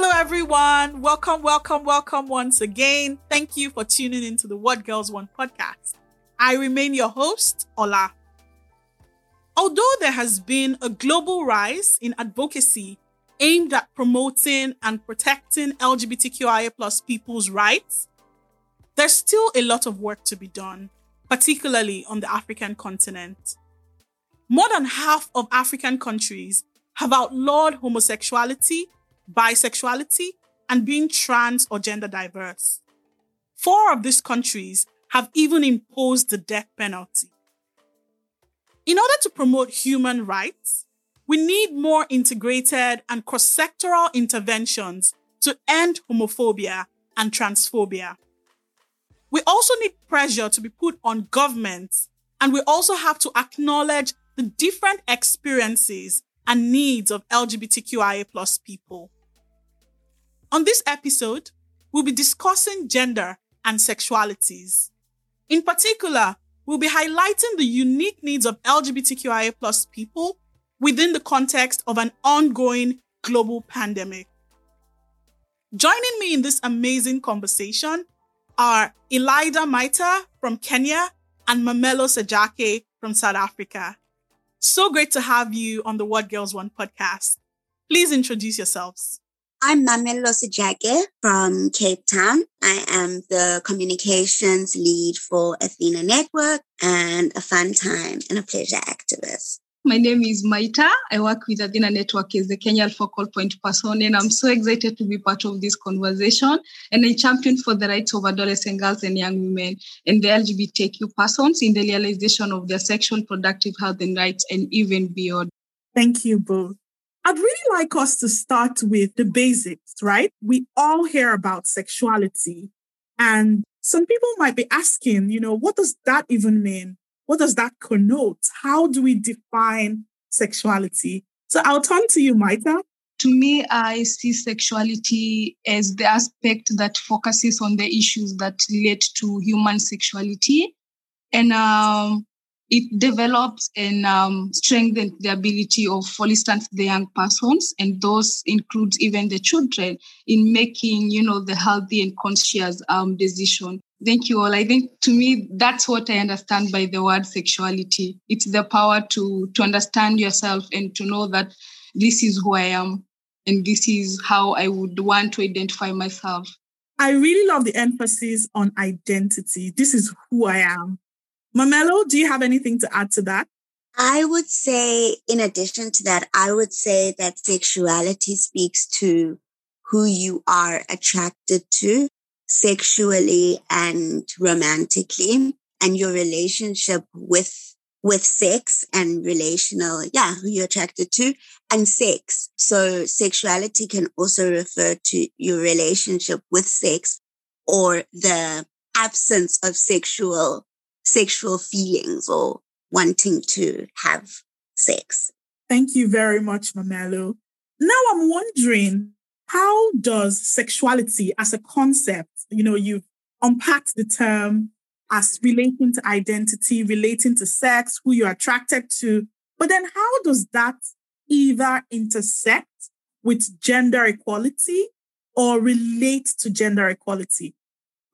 Hello, everyone. Welcome, welcome, welcome once again. Thank you for tuning into the What Girls Want podcast. I remain your host, Ola. Although there has been a global rise in advocacy aimed at promoting and protecting LGBTQIA plus people's rights, there's still a lot of work to be done, particularly on the African continent. More than half of African countries have outlawed homosexuality bisexuality, and being trans or gender diverse. Four of these countries have even imposed the death penalty. In order to promote human rights, we need more integrated and cross sectoral interventions to end homophobia and transphobia. We also need pressure to be put on governments, and we also have to acknowledge the different experiences and needs of LGBTQIA people. On this episode, we'll be discussing gender and sexualities. In particular, we'll be highlighting the unique needs of LGBTQIA plus people within the context of an ongoing global pandemic. Joining me in this amazing conversation are Elidah Maita from Kenya and Mamello Sejake from South Africa. So great to have you on the What Girls Want podcast. Please introduce yourselves. I'm Mamello Sejake from Cape Town. I am the communications lead for Athena Network and a fun time and a pleasure activist. My name is Maita. I work with Athena Network as the Kenya focal point person, and I'm so excited to be part of this conversation. And I champion for the rights of adolescent girls and young women and the LGBTQ persons in the realization of their sexual productive health and rights and even beyond. Thank you both. I'd really like us to start with the basics, right? We all hear about sexuality and some people might be asking, you know, what does that even mean? What does that connote? How do we define sexuality? So I'll turn to you, Maita. To me, I see sexuality as the aspect that focuses on the issues that relate to human sexuality. And um, it develops and um, strengthens the ability of, for instance, the young persons, and those includes even the children in making, you know, the healthy and conscious um, decision. Thank you all. I think to me, that's what I understand by the word sexuality. It's the power to to understand yourself and to know that this is who I am and this is how I would want to identify myself. I really love the emphasis on identity. This is who I am. Mamello, do you have anything to add to that? I would say, in addition to that, I would say that sexuality speaks to who you are attracted to sexually and romantically and your relationship with with sex and relational yeah who you're attracted to and sex so sexuality can also refer to your relationship with sex or the absence of sexual sexual feelings or wanting to have sex. Thank you very much, Mamello. Now I'm wondering, how does sexuality as a concept, you know, you've unpacked the term as relating to identity, relating to sex, who you're attracted to, but then how does that either intersect with gender equality or relate to gender equality?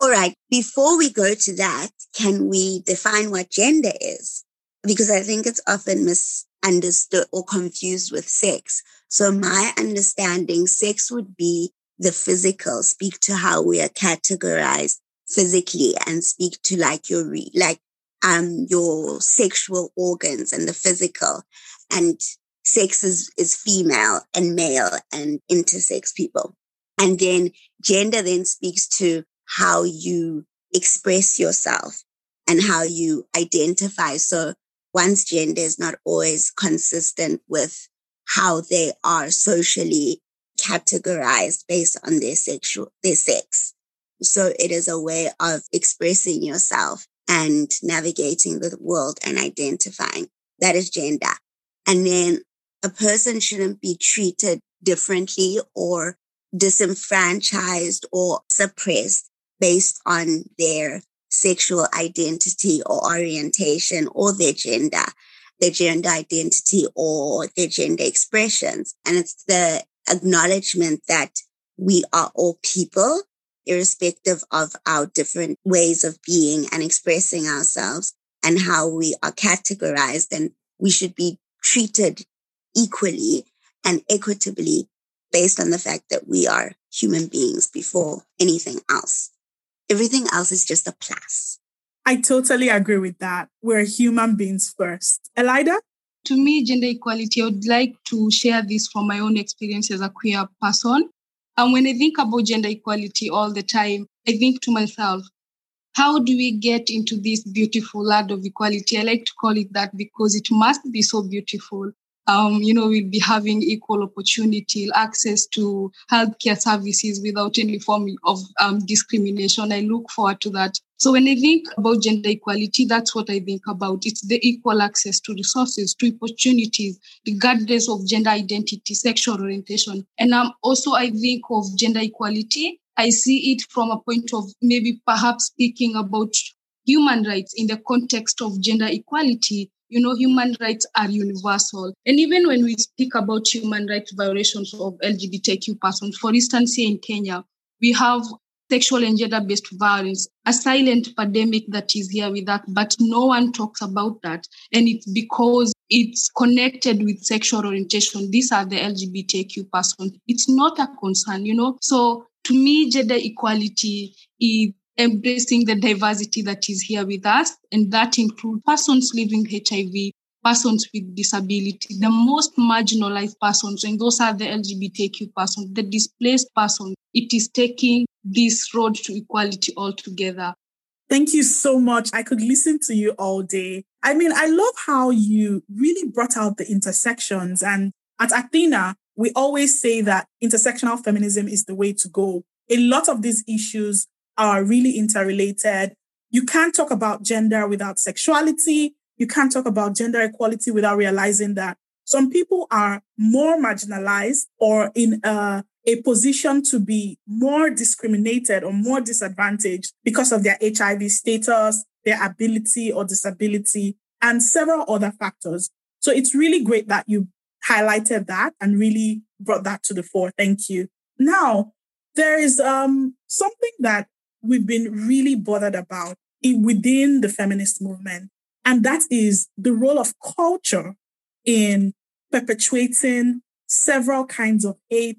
All right. Before we go to that, can we define what gender is? Because I think it's often misunderstood or confused with sex. So my understanding, sex would be the physical, speak to how we are categorized physically and speak to like your, re- like, um, your sexual organs and the physical. And sex is, is female and male and intersex people. And then gender then speaks to how you express yourself and how you identify. So one's gender is not always consistent with how they are socially categorized based on their sexual, their sex. So it is a way of expressing yourself and navigating the world and identifying. That is gender. And then a person shouldn't be treated differently or disenfranchised or suppressed based on their sexual identity or orientation or their gender, their gender identity or their gender expressions. And it's the acknowledgement that we are all people, irrespective of our different ways of being and expressing ourselves and how we are categorized. And we should be treated equally and equitably based on the fact that we are human beings before anything else. Everything else is just a plus. I totally agree with that. We're human beings first. Elidah? To me, gender equality, I would like to share this from my own experience as a queer person. And when I think about gender equality all the time, I think to myself, how do we get into this beautiful land of equality? I like to call it that because it must be so beautiful. Um, you know, we'll be having equal opportunity, access to healthcare services without any form of um, discrimination. I look forward to that. So when I think about gender equality, that's what I think about. It's the equal access to resources, to opportunities, regardless of gender identity, sexual orientation. And um, also I think of gender equality. I see it from a point of maybe perhaps speaking about human rights in the context of gender equality. You know, human rights are universal. And even when we speak about human rights violations of LGBTQ persons, for instance, here in Kenya, we have sexual and gender based violence, a silent pandemic that is here with us, but no one talks about that. And it's because it's connected with sexual orientation. These are the LGBTQ persons. It's not a concern, you know? So to me, gender equality is embracing the diversity that is here with us, and that includes persons living HIV, persons with disability, the most marginalized persons, and those are the LGBTQ persons, the displaced persons. It is taking this road to equality altogether. Thank you so much. I could listen to you all day. I mean, I love how you really brought out the intersections. And at Athena, we always say that intersectional feminism is the way to go. A lot of these issues are really interrelated. You can't talk about gender without sexuality. You can't talk about gender equality without realizing that some people are more marginalized or in a, a position to be more discriminated or more disadvantaged because of their HIV status, their ability or disability, and several other factors. So it's really great that you highlighted that and really brought that to the fore. Thank you. Now, there is um, something that we've been really bothered about in, within the feminist movement, and that is the role of culture in perpetuating several kinds of hate,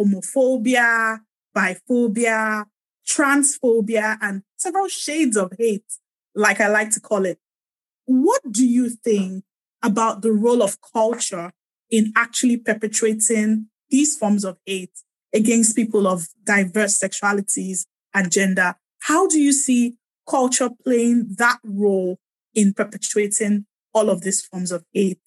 homophobia, biphobia, transphobia, and several shades of hate, like I like to call it. What do you think about the role of culture in actually perpetuating these forms of hate against people of diverse sexualities and gender? How do you see culture playing that role in perpetuating all of these forms of hate?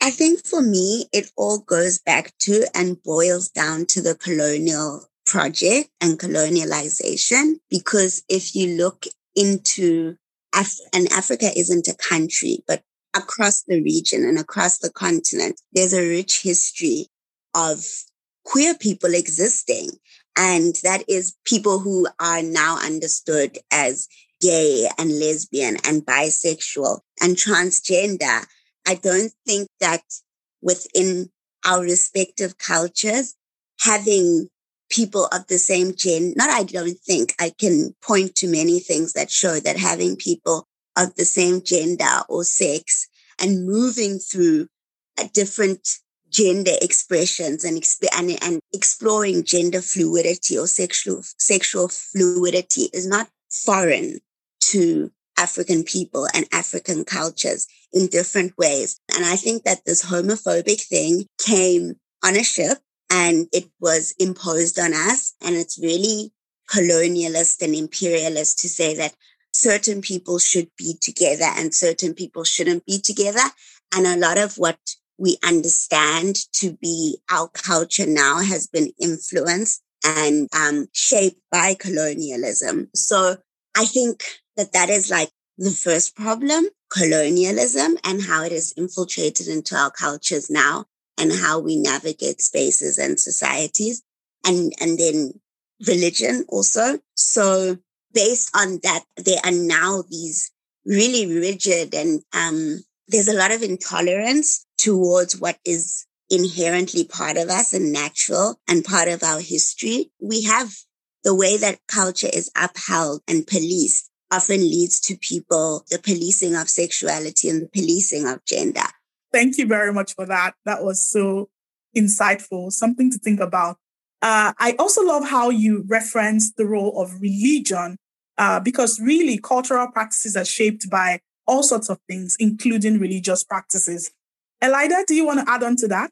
I think for me, it all goes back to and boils down to the colonial project and colonialization. Because if you look into, Af- and Africa isn't a country, but across the region and across the continent, there's a rich history of queer people existing. And that is people who are now understood as gay and lesbian and bisexual and transgender. I don't think that within our respective cultures, having people of the same gender, not I don't think, I can point to many things that show that having people of the same gender or sex and moving through a different gender expressions and, and, and exploring gender fluidity or sexual, sexual fluidity is not foreign to African people and African cultures in different ways. And I think that this homophobic thing came on a ship and it was imposed on us. And it's really colonialist and imperialist to say that certain people should be together and certain people shouldn't be together. And a lot of what we understand to be our culture now has been influenced and um, shaped by colonialism. So I think that that is like the first problem, colonialism and how it is infiltrated into our cultures now and how we navigate spaces and societies and, and then religion also. So based on that, there are now these really rigid and, um, there's a lot of intolerance towards what is inherently part of us and natural and part of our history. We have the way that culture is upheld and policed often leads to people, the policing of sexuality and the policing of gender. Thank you very much for that. That was so insightful, something to think about. Uh, I also love how you reference the role of religion, uh, because really cultural practices are shaped by all sorts of things, including religious practices. Elidah, do you want to add on to that?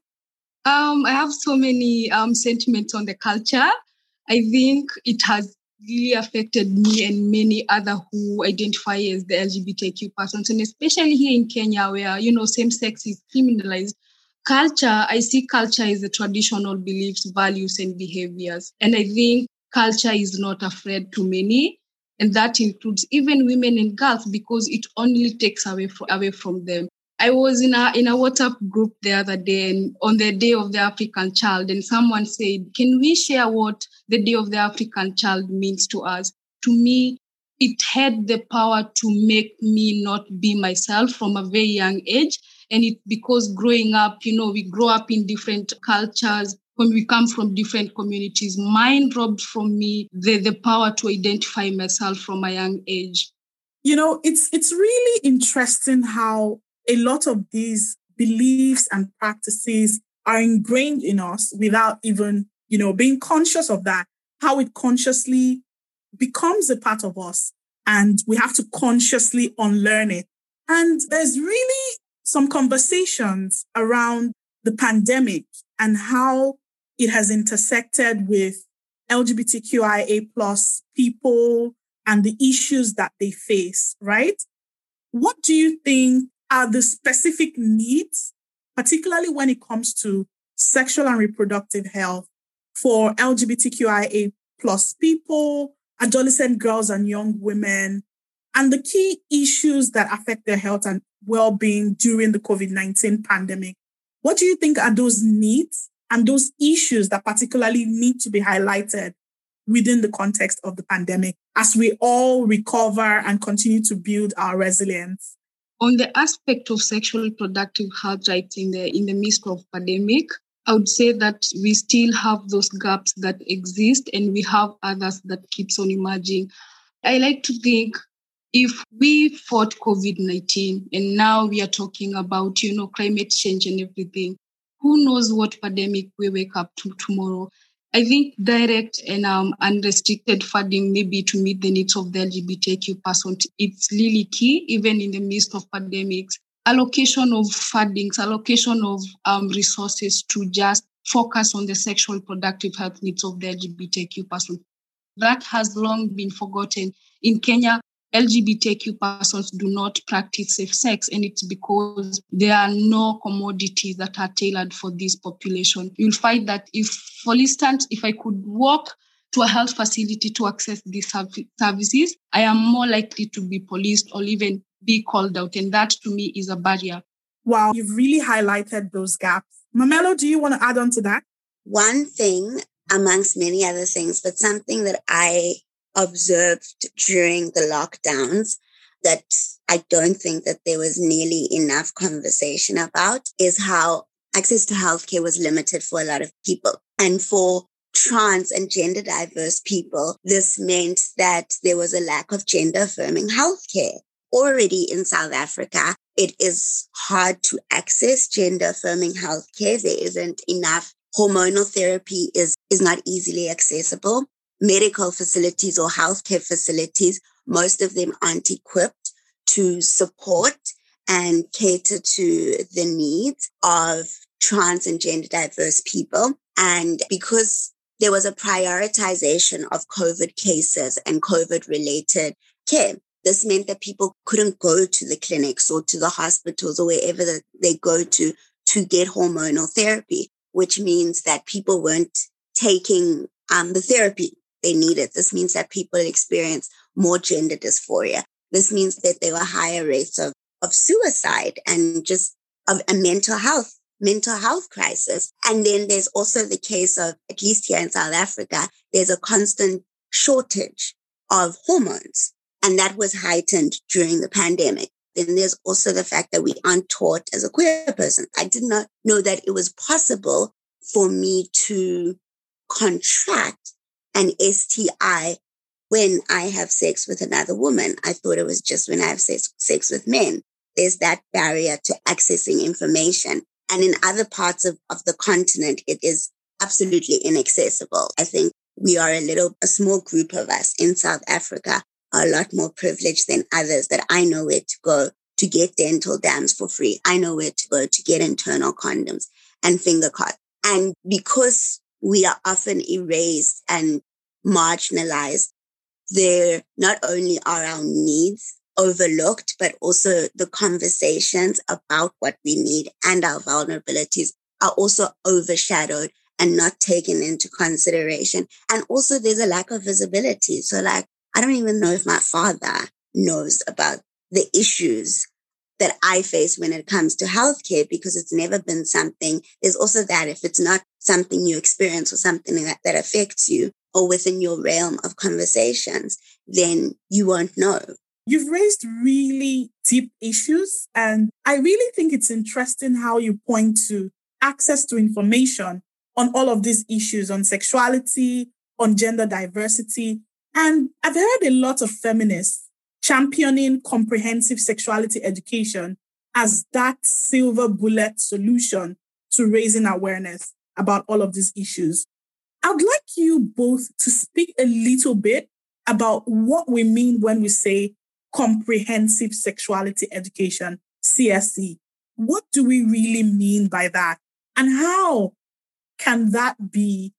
Um, I have so many um, sentiments on the culture. I think it has really affected me and many other who identify as the LGBTQ persons, and especially here in Kenya, where you know same-sex is criminalized. Culture, I see culture as the traditional beliefs, values, and behaviors, and I think culture is not afraid to many, and that includes even women and girls because it only takes away from, away from them. I was in a in a WhatsApp group the other day and on the day of the African child, and someone said, Can we share what the day of the African child means to us? To me, it had the power to make me not be myself from a very young age. And it because growing up, you know, we grow up in different cultures, when we come from different communities, mine robbed from me the, the power to identify myself from a young age. You know, it's it's really interesting how a lot of these beliefs and practices are ingrained in us without even, you know, being conscious of that, how it consciously becomes a part of us. And we have to consciously unlearn it. And there's really some conversations around the pandemic and how it has intersected with LGBTQIA plus people and the issues that they face, right? What do you think are the specific needs, particularly when it comes to sexual and reproductive health for LGBTQIA plus people, adolescent girls and young women, and the key issues that affect their health and well-being during the COVID-19 pandemic. What do you think are those needs and those issues that particularly need to be highlighted within the context of the pandemic as we all recover and continue to build our resilience? On the aspect of sexual reproductive health rights in the in the midst of pandemic, I would say that we still have those gaps that exist and we have others that keeps on emerging. I like to think if we fought COVID-19 and now we are talking about, you know, climate change and everything, who knows what pandemic we wake up to tomorrow? I think direct and um, unrestricted funding, maybe to meet the needs of the LGBTQ person, it's really key, even in the midst of pandemics. Allocation of fundings, allocation of um, resources to just focus on the sexual productive health needs of the LGBTQ person. That has long been forgotten. In Kenya, LGBTQ persons do not practice safe sex, and it's because there are no commodities that are tailored for this population. You'll find that if, for instance, if I could walk to a health facility to access these services, I am more likely to be policed or even be called out. And that to me is a barrier. Wow, you've really highlighted those gaps. Mamello, do you want to add on to that? One thing amongst many other things, but something that I observed during the lockdowns that I don't think that there was nearly enough conversation about is how access to healthcare was limited for a lot of people. And for trans and gender diverse people, this meant that there was a lack of gender affirming healthcare. Already in South Africa, it is hard to access gender affirming healthcare. There isn't enough hormonal therapy is, is not easily accessible medical facilities or healthcare facilities, most of them aren't equipped to support and cater to the needs of trans and gender diverse people. And because there was a prioritization of COVID cases and COVID related care, this meant that people couldn't go to the clinics or to the hospitals or wherever they go to to get hormonal therapy, which means that people weren't taking um, the therapy they need it. This means that people experience more gender dysphoria. This means that there were higher rates of, of suicide and just of a mental health, mental health crisis. And then there's also the case of, at least here in South Africa, there's a constant shortage of hormones. And that was heightened during the pandemic. then there's also the fact that we aren't taught as a queer person. I did not know that it was possible for me to contract an STI when I have sex with another woman. I thought it was just when I have sex, sex with men. There's that barrier to accessing information. And in other parts of, of the continent, it is absolutely inaccessible. I think we are a little, a small group of us in South Africa are a lot more privileged than others that I know where to go to get dental dams for free. I know where to go to get internal condoms and finger cut. And because we are often erased and marginalized, there not only are our needs overlooked, but also the conversations about what we need and our vulnerabilities are also overshadowed and not taken into consideration. And also there's a lack of visibility. So like, I don't even know if my father knows about the issues that I face when it comes to healthcare because it's never been something. There's also that if it's not something you experience or something that, that affects you or within your realm of conversations, then you won't know. You've raised really deep issues. And I really think it's interesting how you point to access to information on all of these issues on sexuality, on gender diversity. And I've heard a lot of feminists championing comprehensive sexuality education as that silver bullet solution to raising awareness about all of these issues. I'd like you both to speak a little bit about what we mean when we say comprehensive sexuality education, CSE. What do we really mean by that? And how can that be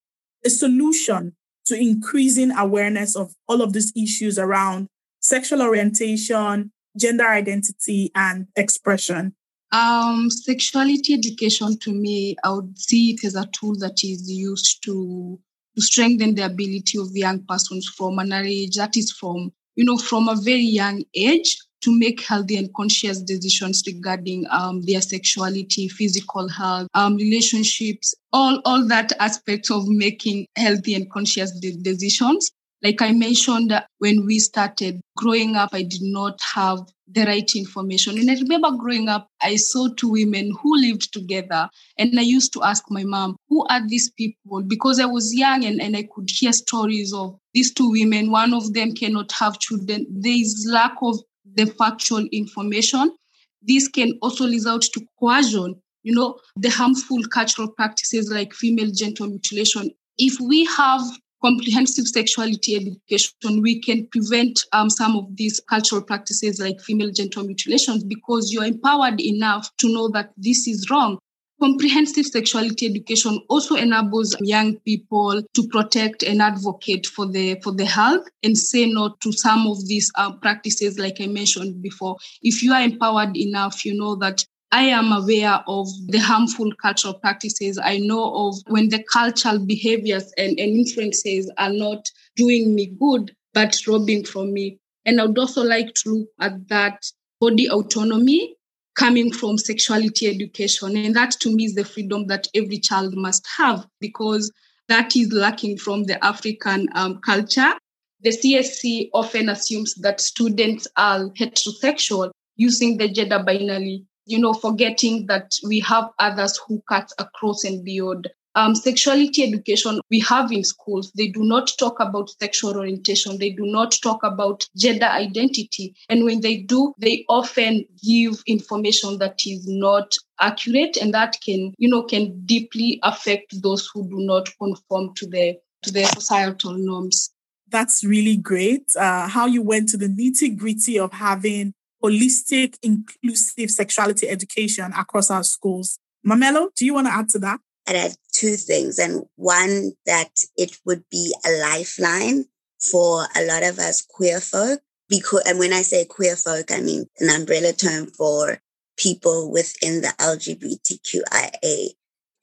a solution to increasing awareness of all of these issues around sexual orientation, gender identity, and expression? Um, sexuality education to me, I would see it as a tool that is used to, to strengthen the ability of young persons from an age that is from, you know, from a very young age to make healthy and conscious decisions regarding um, their sexuality, physical health, um, relationships, all, all that aspects of making healthy and conscious de- decisions. Like I mentioned, when we started growing up, I did not have the right information. And I remember growing up, I saw two women who lived together. And I used to ask my mom, who are these people? Because I was young and, and I could hear stories of these two women. One of them cannot have children. There is lack of the factual information. This can also result to coercion, you know, the harmful cultural practices like female genital mutilation. If we have comprehensive sexuality education, we can prevent um, some of these cultural practices like female genital mutilations because you're empowered enough to know that this is wrong. Comprehensive sexuality education also enables young people to protect and advocate for the for the health and say no to some of these uh, practices, like I mentioned before. If you are empowered enough, you know that I am aware of the harmful cultural practices. I know of when the cultural behaviors and, and influences are not doing me good, but robbing from me. And I would also like to look at that body autonomy coming from sexuality education. And that to me is the freedom that every child must have because that is lacking from the African um, culture. The CSE often assumes that students are heterosexual using the gender binary you know, forgetting that we have others who cut across and beyond. Um, sexuality education we have in schools, they do not talk about sexual orientation. They do not talk about gender identity. And when they do, they often give information that is not accurate and that can, you know, can deeply affect those who do not conform to the to the societal norms. That's really great. Uh, how you went to the nitty gritty of having holistic, inclusive sexuality education across our schools. Mamello, do you want to add to that? I'd add two things. And one, that it would be a lifeline for a lot of us queer folk. Because, and when I say queer folk, I mean an umbrella term for people within the LGBTQIA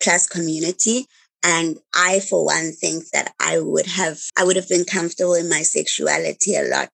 plus community. And I, for one, think that I would have, I would have been comfortable in my sexuality a lot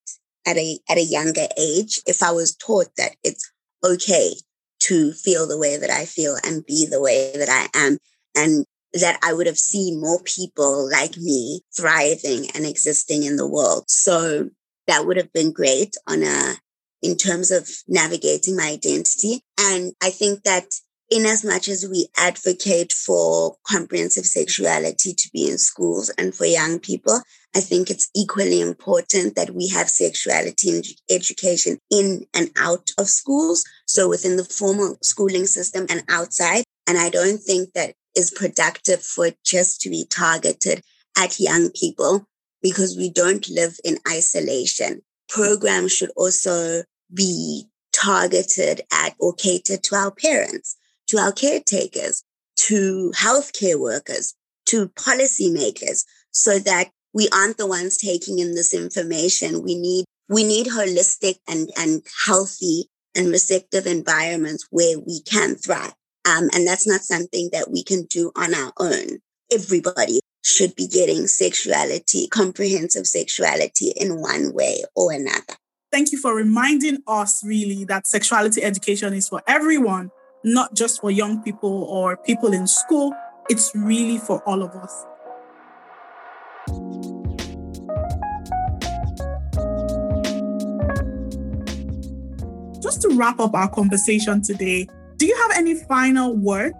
at a at a younger age if I was taught that it's okay to feel the way that I feel and be the way that I am and that I would have seen more people like me thriving and existing in the world. So that would have been great on a in terms of navigating my identity. And I think that in as much as we advocate for comprehensive sexuality to be in schools and for young people, I think it's equally important that we have sexuality education in and out of schools. So within the formal schooling system and outside. And I don't think that is productive for just to be targeted at young people because we don't live in isolation. Programs should also be targeted at or catered to our parents, to our caretakers, to healthcare workers, to policymakers, so that we aren't the ones taking in this information. We need we need holistic and, and healthy and receptive environments where we can thrive. Um, and that's not something that we can do on our own. Everybody should be getting sexuality, comprehensive sexuality in one way or another. Thank you for reminding us really that sexuality education is for everyone, not just for young people or people in school. It's really for all of us. Just to wrap up our conversation today, do you have any final words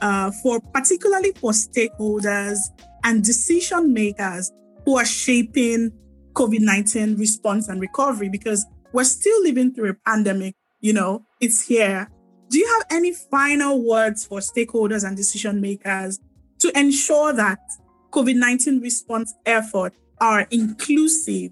uh, for particularly for stakeholders and decision makers who are shaping COVID 19 response and recovery because we're still living through a pandemic. You know, it's here. Do you have any final words for stakeholders and decision makers to ensure that COVID 19 response efforts are inclusive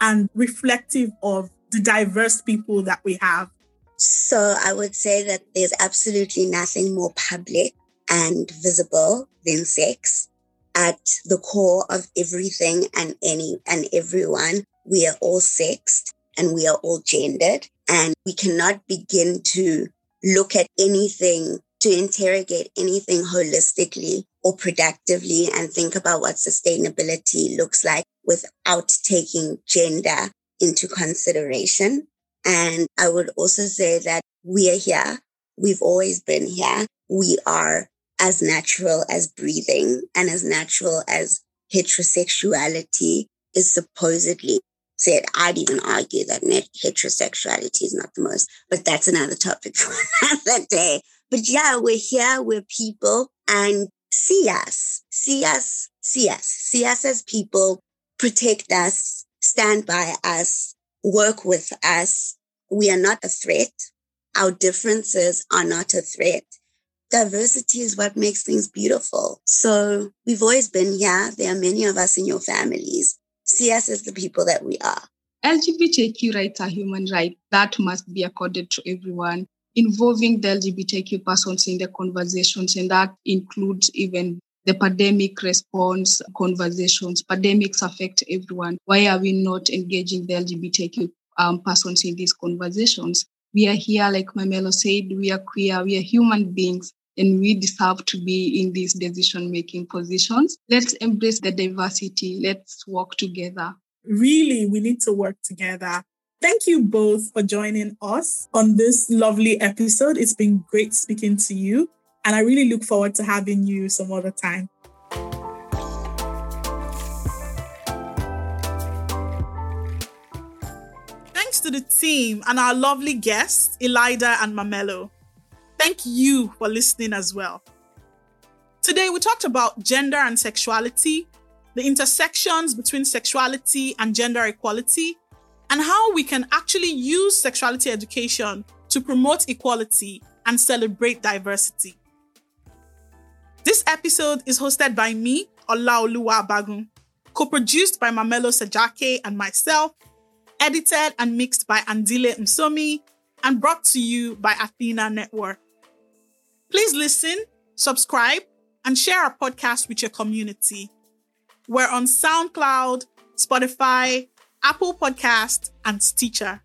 and reflective of the diverse people that we have? So I would say that there's absolutely nothing more public and visible than sex at the core of everything and any and everyone. We are all sexed and we are all gendered and we cannot begin to look at anything to interrogate anything holistically or productively and think about what sustainability looks like without taking gender into consideration. And I would also say that we are here. We've always been here. We are as natural as breathing and as natural as heterosexuality is supposedly said. I'd even argue that heterosexuality is not the most, but that's another topic for another day. But yeah, we're here, we're people and see us, see us, see us, see us as people, protect us, stand by us, work with us. We are not a threat. Our differences are not a threat diversity is what makes things beautiful. So we've always been here. There are many of us in your families. See us as the people that we are. LGBTQ rights are human rights that must be accorded to everyone, involving the LGBTQ persons in the conversations, and that includes even the pandemic response conversations. Pandemics affect everyone. Why are we not engaging the LGBTQ um, persons in these conversations? We are here, like Mamello said, we are queer, we are human beings and we deserve to be in these decision making positions. Let's embrace the diversity. Let's work together. Really, we need to work together. Thank you both for joining us on this lovely episode. It's been great speaking to you, and I really look forward to having you some other time. Thanks to the team and our lovely guests, Elidah and Mamello. Thank you for listening as well. Today, we talked about gender and sexuality, the intersections between sexuality and gender equality, and how we can actually use sexuality education to promote equality and celebrate diversity. This episode is hosted by me, Olaoluwa Bagun, co-produced by Mamello Sejake and myself, edited and mixed by Andile Msomi, and brought to you by Athena Network. Please listen, subscribe, and share our podcast with your community. We're on SoundCloud, Spotify, Apple Podcast, and Stitcher.